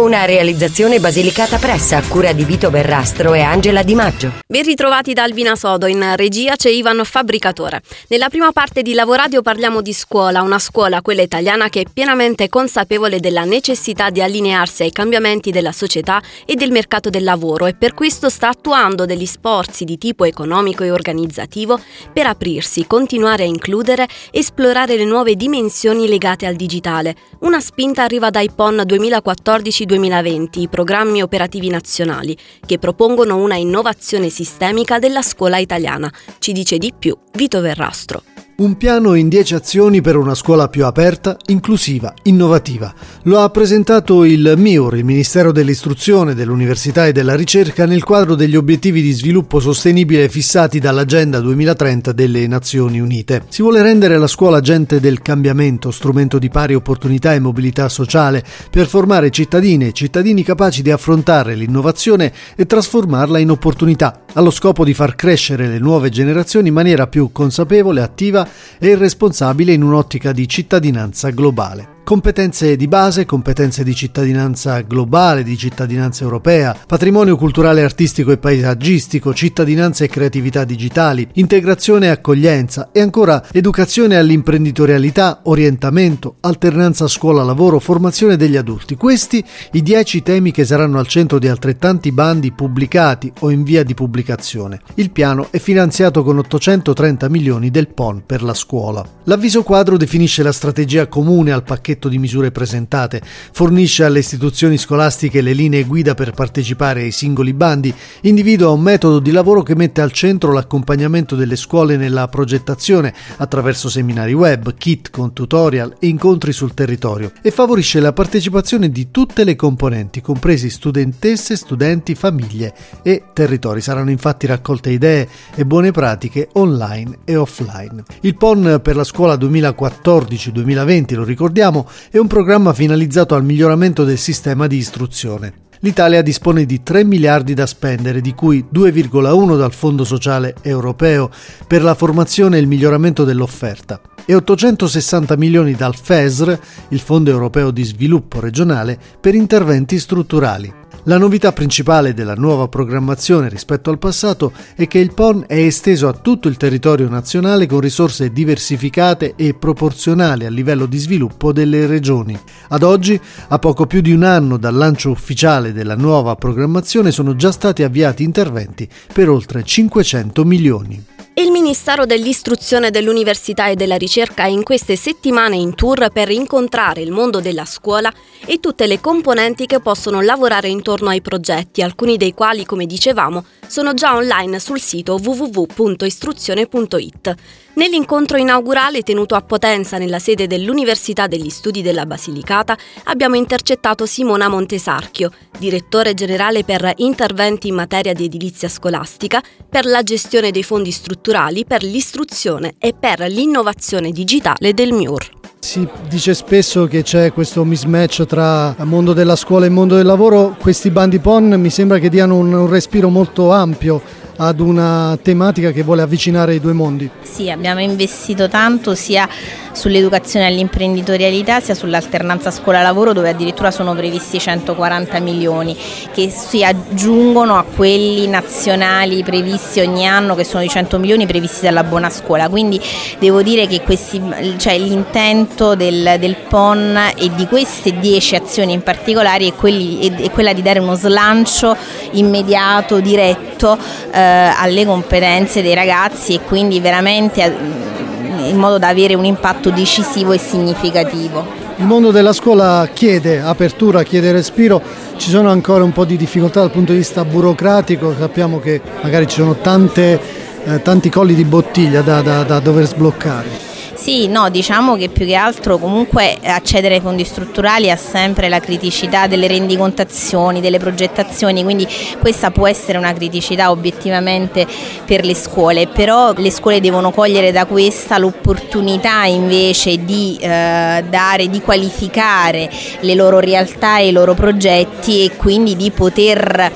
Una realizzazione Basilicata Pressa a cura di Vito Verrastro e Angela Di Maggio. Ben ritrovati da Albina Sodo, in regia c'è Ivan Fabbricatore. Nella prima parte di Lavoradio parliamo di scuola, una scuola, quella italiana, che è pienamente consapevole della necessità di allinearsi ai cambiamenti della società e del mercato del lavoro e per questo sta attuando degli sforzi di tipo economico e organizzativo per aprirsi, continuare a includere, esplorare le nuove dimensioni legate al digitale. Una spinta arriva dai PON 2014 2020, i programmi operativi nazionali, che propongono una innovazione sistemica della scuola italiana. Ci dice di più Vito Verrastro. Un piano in 10 azioni per una scuola più aperta, inclusiva, innovativa. Lo ha presentato il MIUR, il Ministero dell'Istruzione, dell'Università e della Ricerca, nel quadro degli obiettivi di sviluppo sostenibile fissati dall'Agenda 2030 delle Nazioni Unite. Si vuole rendere la scuola agente del cambiamento, strumento di pari opportunità e mobilità sociale, per formare cittadine e cittadini capaci di affrontare l'innovazione e trasformarla in opportunità, allo scopo di far crescere le nuove generazioni in maniera più consapevole, attiva e responsabile in un'ottica di cittadinanza globale. Competenze di base, competenze di cittadinanza globale, di cittadinanza europea, patrimonio culturale artistico e paesaggistico, cittadinanza e creatività digitali, integrazione e accoglienza e ancora educazione all'imprenditorialità, orientamento, alternanza scuola-lavoro, formazione degli adulti. Questi i dieci temi che saranno al centro di altrettanti bandi pubblicati o in via di pubblicazione. Il piano è finanziato con 830 milioni del PON per la scuola. L'avviso quadro definisce la strategia comune al pacchetto pacchetto di misure presentate, fornisce alle istituzioni scolastiche le linee guida per partecipare ai singoli bandi, individua un metodo di lavoro che mette al centro l'accompagnamento delle scuole nella progettazione attraverso seminari web, kit con tutorial e incontri sul territorio e favorisce la partecipazione di tutte le componenti, compresi studentesse, studenti, famiglie e territori. Saranno infatti raccolte idee e buone pratiche online e offline. Il PON per la scuola 2014-2020, lo ricordiamo, è un programma finalizzato al miglioramento del sistema di istruzione. L'Italia dispone di 3 miliardi da spendere, di cui 2,1 dal Fondo Sociale Europeo per la formazione e il miglioramento dell'offerta e 860 milioni dal FESR, il Fondo Europeo di Sviluppo Regionale, per interventi strutturali. La novità principale della nuova programmazione rispetto al passato è che il PON è esteso a tutto il territorio nazionale con risorse diversificate e proporzionali al livello di sviluppo delle regioni. Ad oggi, a poco più di un anno dal lancio ufficiale della nuova programmazione, sono già stati avviati interventi per oltre 500 milioni. Il Ministero dell'Istruzione, dell'Università e della Ricerca è in queste settimane in tour per incontrare il mondo della scuola e tutte le componenti che possono lavorare intorno ai progetti, alcuni dei quali, come dicevamo, sono già online sul sito www.istruzione.it. Nell'incontro inaugurale tenuto a Potenza nella sede dell'Università degli Studi della Basilicata abbiamo intercettato Simona Montesarchio, direttore generale per interventi in materia di edilizia scolastica, per la gestione dei fondi strutturali, per l'istruzione e per l'innovazione digitale del MIUR. Si dice spesso che c'è questo mismatch tra mondo della scuola e mondo del lavoro, questi bandi PON mi sembra che diano un, respiro molto ampio ad una tematica che vuole avvicinare i due mondi. Sì, abbiamo investito tanto sia sull'educazione all'imprenditorialità sia sull'alternanza scuola-lavoro dove addirittura sono previsti 140 milioni che si aggiungono a quelli nazionali previsti ogni anno che sono i 100 milioni previsti dalla buona scuola. Quindi devo dire che questi, cioè, l'intento del, del, PON e di queste 10 azioni in particolare è, quelli, è, è quella di dare uno slancio immediato, diretto eh, alle competenze dei ragazzi e quindi veramente eh, in modo da avere un impatto decisivo e significativo. Il mondo della scuola chiede apertura, chiede respiro, ci sono ancora un po' di difficoltà dal punto di vista burocratico, sappiamo che magari ci sono tante, eh, tanti colli di bottiglia da, da, da dover sbloccare. Sì, no, diciamo che più che altro comunque accedere ai fondi strutturali ha sempre la criticità delle rendicontazioni, delle progettazioni, quindi questa può essere una criticità obiettivamente per le scuole, però le scuole devono cogliere da questa l'opportunità invece di eh, dare, di qualificare le loro realtà e i loro progetti e quindi di poter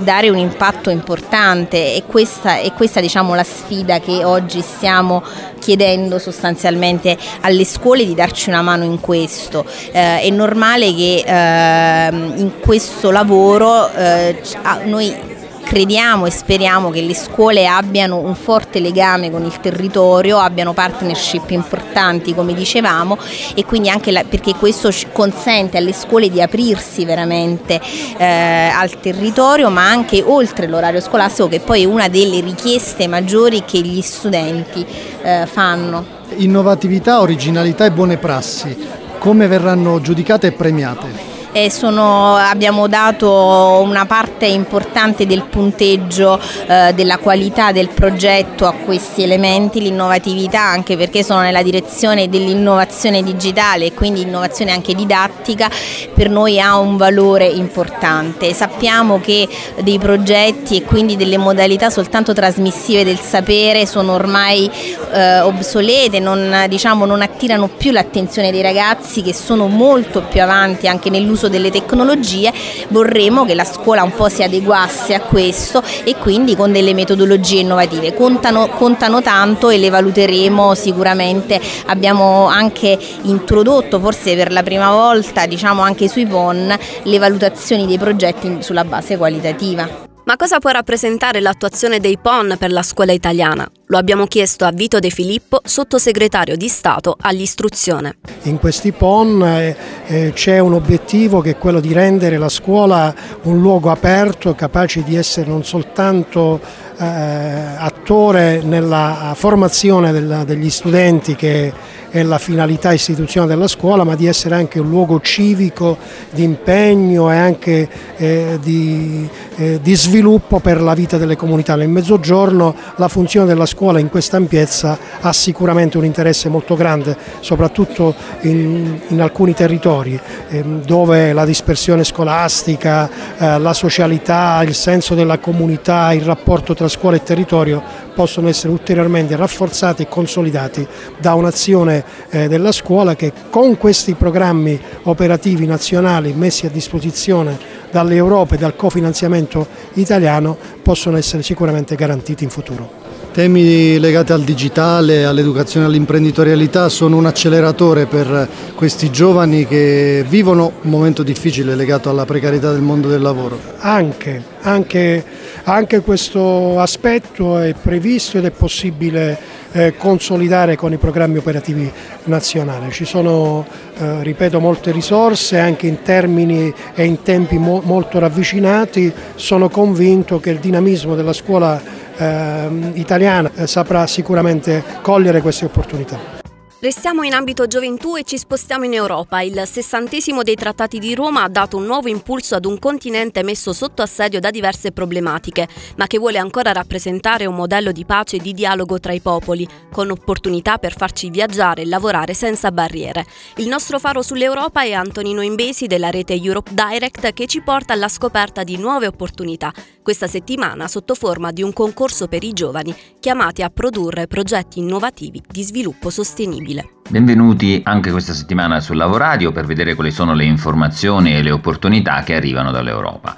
dare un impatto importante e questa è questa diciamo, la sfida che oggi stiamo chiedendo sostanzialmente alle scuole di darci una mano in questo. Eh, è normale che eh, in questo lavoro eh, noi crediamo e speriamo che le scuole abbiano un forte legame con il territorio, abbiano partnership importanti come dicevamo e quindi anche la, perché questo consente alle scuole di aprirsi veramente eh, al territorio ma anche oltre l'orario scolastico che poi è una delle richieste maggiori che gli studenti eh, fanno. Innovatività, originalità e buone prassi, come verranno giudicate e premiate? Eh, sono, abbiamo dato una parte importante del punteggio eh, della qualità del progetto a questi elementi, l'innovatività anche perché sono nella direzione dell'innovazione digitale e quindi innovazione anche didattica per noi ha un valore importante. Sappiamo che dei progetti e quindi delle modalità soltanto trasmissive del sapere sono ormai eh, obsolete, non, diciamo, non attirano più l'attenzione dei ragazzi che sono molto più avanti anche nell'uso delle tecnologie, vorremmo che la scuola un po' si adeguasse a questo e quindi con delle metodologie innovative. Contano, contano tanto e le valuteremo sicuramente. Abbiamo anche introdotto, forse per la prima volta, diciamo anche sui PON, le valutazioni dei progetti sulla base qualitativa. Ma cosa può rappresentare l'attuazione dei PON per la scuola italiana? Lo abbiamo chiesto a Vito De Filippo, sottosegretario di Stato all'istruzione. In questi PON eh, eh, c'è un obiettivo che è quello di rendere la scuola un luogo aperto, capace di essere non soltanto eh, attore nella formazione degli studenti che è la finalità istituzionale della scuola, ma di essere anche un luogo civico di impegno e anche eh, di, eh, di, sviluppo per la vita delle comunità. Nel mezzogiorno la funzione della scuola in questa ampiezza ha sicuramente un interesse molto grande, soprattutto in, in alcuni territori eh, dove la dispersione scolastica, eh, la socialità, il senso della comunità, il rapporto tra scuola e territorio possono essere ulteriormente rafforzati e consolidati da un'azione eh, della scuola che con questi programmi operativi nazionali messi a disposizione dall'Europa e dal cofinanziamento italiano possono essere sicuramente garantiti in futuro. Temi legati al digitale, all'educazione all'imprenditorialità sono un acceleratore per questi giovani che vivono un momento difficile legato alla precarietà del mondo del lavoro. Anche, anche, anche questo aspetto è previsto ed è possibile eh, consolidare con i programmi operativi nazionali. Ci sono, eh, ripeto, molte risorse anche in termini e in tempi mo- molto ravvicinati. Sono convinto che il dinamismo della scuola eh, italiana saprà sicuramente cogliere queste opportunità. Restiamo in ambito gioventù e ci spostiamo in Europa. Il sessantesimo dei trattati di Roma ha dato un nuovo impulso ad un continente messo sotto assedio da diverse problematiche, ma che vuole ancora rappresentare un modello di pace e di dialogo tra i popoli, con opportunità per farci viaggiare e lavorare senza barriere. Il nostro faro sull'Europa è Antonino Imbesi della rete Europe Direct che ci porta alla scoperta di nuove opportunità, questa settimana sotto forma di un concorso per i giovani chiamati a produrre progetti innovativi di sviluppo sostenibile possibile. Benvenuti anche questa settimana sul Lavoradio per vedere quali sono le informazioni e le opportunità che arrivano dall'Europa.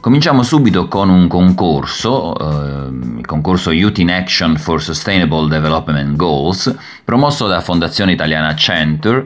Cominciamo subito con un concorso, eh, il concorso Youth in Action for Sustainable Development Goals, promosso da Fondazione Italiana Center,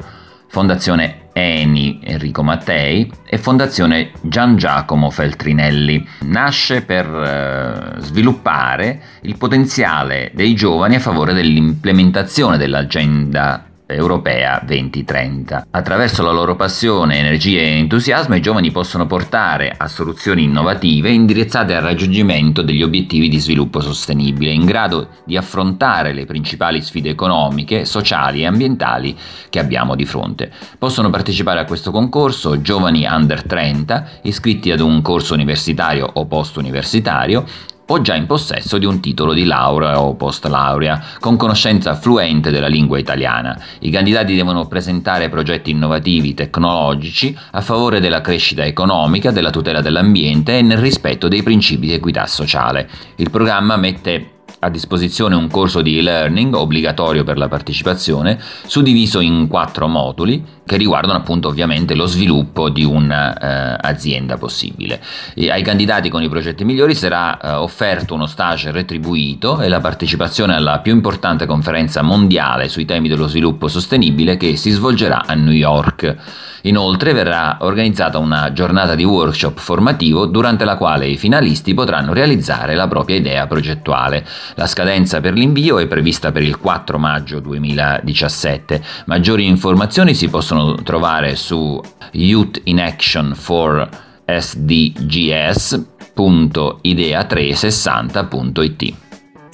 Fondazione Eni Enrico Mattei e Fondazione Gian Giacomo Feltrinelli. Nasce per eh, sviluppare il potenziale dei giovani a favore dell'implementazione dell'agenda Europea 2030. Attraverso la loro passione, energia e entusiasmo i giovani possono portare a soluzioni innovative indirizzate al raggiungimento degli obiettivi di sviluppo sostenibile, in grado di affrontare le principali sfide economiche, sociali e ambientali che abbiamo di fronte. Possono partecipare a questo concorso giovani under 30 iscritti ad un corso universitario o post universitario o già in possesso di un titolo di laurea o post laurea, con conoscenza fluente della lingua italiana. I candidati devono presentare progetti innovativi tecnologici a favore della crescita economica, della tutela dell'ambiente e nel rispetto dei principi di equità sociale. Il programma mette a disposizione un corso di e-learning obbligatorio per la partecipazione, suddiviso in quattro moduli che riguardano appunto ovviamente lo sviluppo di un'azienda eh, possibile. E ai candidati con i progetti migliori sarà eh, offerto uno stage retribuito e la partecipazione alla più importante conferenza mondiale sui temi dello sviluppo sostenibile che si svolgerà a New York. Inoltre verrà organizzata una giornata di workshop formativo durante la quale i finalisti potranno realizzare la propria idea progettuale. La scadenza per l'invio è prevista per il 4 maggio 2017. Maggiori informazioni si possono trovare su Youth in Action for sdgs.idea360.it.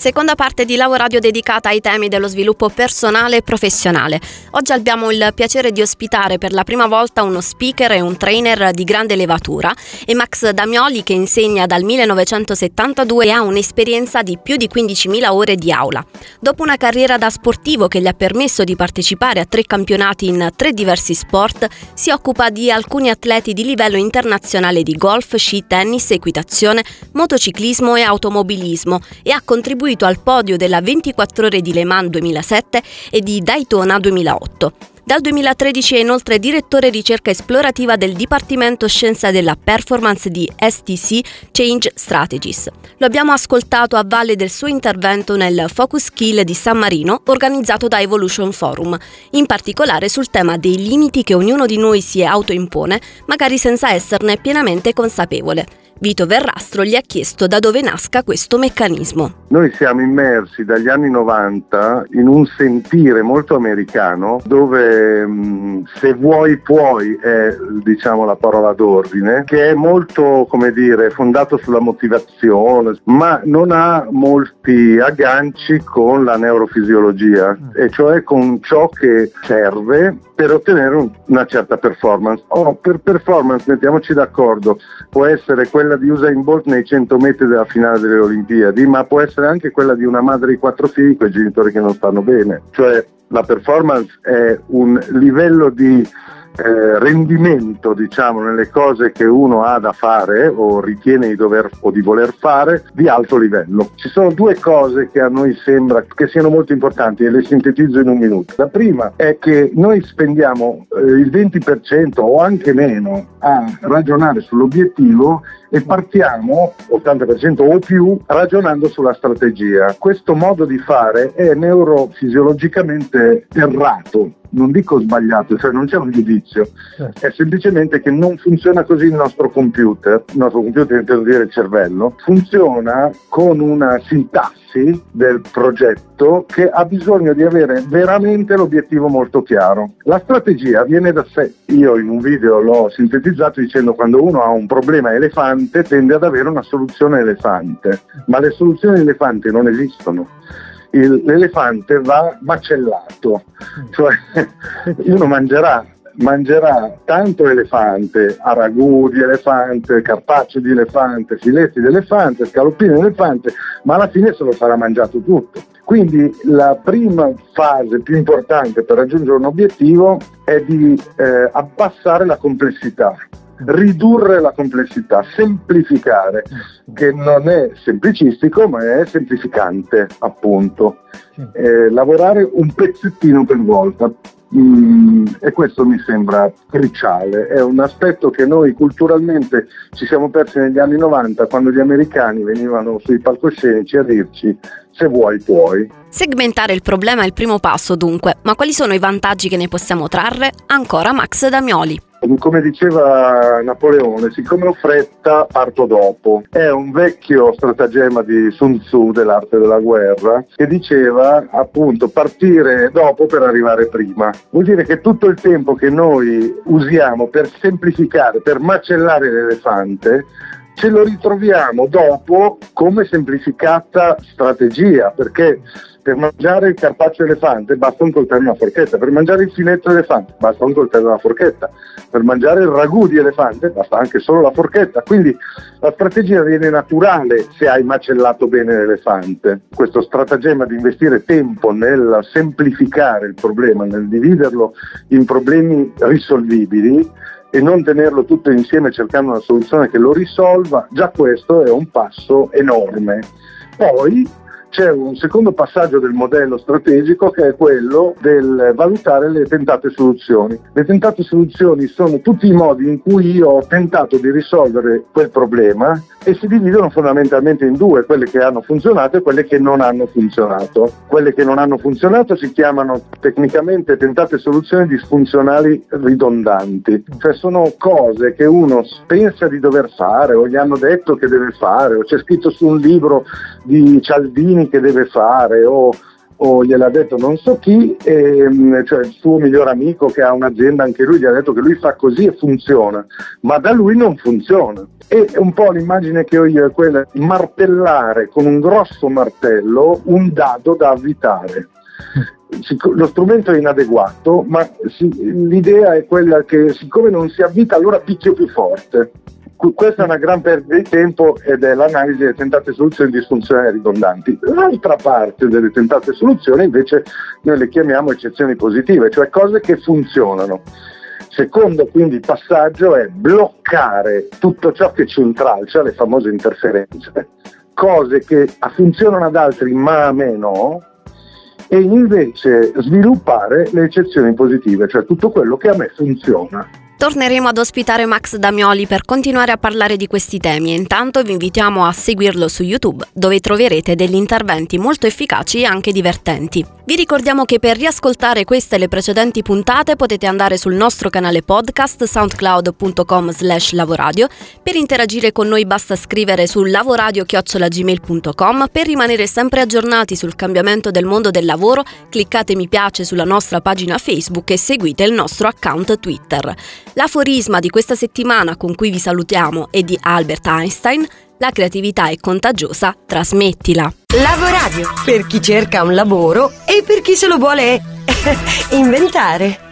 Seconda parte di Lavoradio dedicata ai temi dello sviluppo personale e professionale. Oggi abbiamo il piacere di ospitare per la prima volta uno speaker e un trainer di grande levatura e Max Damioli che insegna dal 1972 e ha un'esperienza di più di 15.000 ore di aula. Dopo una carriera da sportivo che gli ha permesso di partecipare a tre campionati in tre diversi sport, si occupa di alcuni atleti di livello internazionale di golf, sci, tennis, equitazione, motociclismo e automobilismo e ha contribuito seguito al podio della 24 ore di Le Mans 2007 e di Daytona 2008. Dal 2013 è inoltre direttore ricerca esplorativa del Dipartimento Scienza della Performance di STC Change Strategies. Lo abbiamo ascoltato a valle del suo intervento nel Focus Skill di San Marino organizzato da Evolution Forum, in particolare sul tema dei limiti che ognuno di noi si autoimpone, magari senza esserne pienamente consapevole. Vito Verrastro gli ha chiesto da dove nasca questo meccanismo. Noi siamo immersi dagli anni 90 in un sentire molto americano dove mm, se vuoi puoi è diciamo la parola d'ordine che è molto come dire fondato sulla motivazione ma non ha molti agganci con la neurofisiologia e cioè con ciò che serve per ottenere una certa performance. Oh, per performance, mettiamoci d'accordo, può essere quella di Usain Bolt nei 100 metri della finale delle Olimpiadi, ma può essere anche quella di una madre di quattro figli con i genitori che non stanno bene. Cioè la performance è un livello di eh, rendimento diciamo nelle cose che uno ha da fare o ritiene di dover o di voler fare di alto livello. Ci sono due cose che a noi sembra che siano molto importanti e le sintetizzo in un minuto. La prima è che noi spendiamo eh, il 20% o anche meno a ragionare sull'obiettivo e partiamo 80% o più ragionando sulla strategia. Questo modo di fare è neurofisiologicamente errato non dico sbagliato, cioè non c'è un giudizio, certo. è semplicemente che non funziona così il nostro computer, il nostro computer intendo dire il cervello, funziona con una sintassi del progetto che ha bisogno di avere veramente l'obiettivo molto chiaro. La strategia viene da sé. Io in un video l'ho sintetizzato dicendo quando uno ha un problema elefante tende ad avere una soluzione elefante, ma le soluzioni elefante non esistono il, l'elefante va macellato, cioè uno mangerà mangerà tanto elefante, a ragù di elefante, carpaccio di elefante, filetti di elefante, scaloppini di elefante, ma alla fine se lo sarà mangiato tutto. Quindi la prima fase più importante per raggiungere un obiettivo è di eh, abbassare la complessità ridurre la complessità, semplificare, che non è semplicistico ma è semplificante appunto. Eh, lavorare un pezzettino per volta. Mm, e questo mi sembra cruciale, è un aspetto che noi culturalmente ci siamo persi negli anni 90 quando gli americani venivano sui palcoscenici a dirci se vuoi puoi. Segmentare il problema è il primo passo dunque, ma quali sono i vantaggi che ne possiamo trarre? Ancora Max Damioli. Come diceva Napoleone, siccome ho fretta parto dopo. È un vecchio stratagemma di Sun Tzu dell'arte della guerra che diceva appunto partire dopo per arrivare prima. Vuol dire che tutto il tempo che noi usiamo per semplificare, per macellare l'elefante, ce lo ritroviamo dopo come semplificata strategia, perché Per mangiare il carpaccio elefante basta un coltello e una forchetta, per mangiare il filetto elefante basta un coltello e una forchetta, per mangiare il ragù di elefante basta anche solo la forchetta. Quindi la strategia viene naturale se hai macellato bene l'elefante. Questo stratagemma di investire tempo nel semplificare il problema, nel dividerlo in problemi risolvibili, e non tenerlo tutto insieme cercando una soluzione che lo risolva, già questo è un passo enorme. Poi c'è un secondo passaggio del modello strategico che è quello del valutare le tentate soluzioni. Le tentate soluzioni sono tutti i modi in cui io ho tentato di risolvere quel problema e si dividono fondamentalmente in due, quelle che hanno funzionato e quelle che non hanno funzionato. Quelle che non hanno funzionato si chiamano tecnicamente tentate soluzioni disfunzionali ridondanti, cioè sono cose che uno pensa di dover fare o gli hanno detto che deve fare o c'è scritto su un libro di Cialdini che deve fare o o gliel'ha detto non so chi, e, mm, cioè il suo miglior amico che ha un'azienda, anche lui gli ha detto che lui fa così e funziona, ma da lui non funziona. E un po' l'immagine che ho io è quella di martellare con un grosso martello un dado da avvitare. Lo strumento è inadeguato, ma l'idea è quella che siccome non si avvita allora picchio più forte questa è una gran perdita di tempo ed è l'analisi delle tentate soluzioni disfunzionali ridondanti. L'altra parte delle tentate soluzioni invece noi le chiamiamo eccezioni positive, cioè cose che funzionano. Secondo quindi passaggio è bloccare tutto ciò che ci intralcia, le famose interferenze, cose che funzionano ad altri ma a me no, e invece sviluppare le eccezioni positive, cioè tutto quello che a me funziona. Torneremo ad ospitare Max Damioli per continuare a parlare di questi temi e intanto vi invitiamo a seguirlo su YouTube dove troverete degli interventi molto efficaci e anche divertenti. Vi ricordiamo che per riascoltare queste e le precedenti puntate potete andare sul nostro canale podcast soundcloud.com slash lavoradio. Per interagire con noi basta scrivere su lavoradio-gmail.com. Per rimanere sempre aggiornati sul cambiamento del mondo del lavoro cliccate mi piace sulla nostra pagina Facebook e seguite il nostro account Twitter. L'aforisma di questa settimana con cui vi salutiamo è di Albert Einstein. La creatività è contagiosa, trasmettila. Lavoradio, per chi cerca un lavoro e per chi se lo vuole inventare.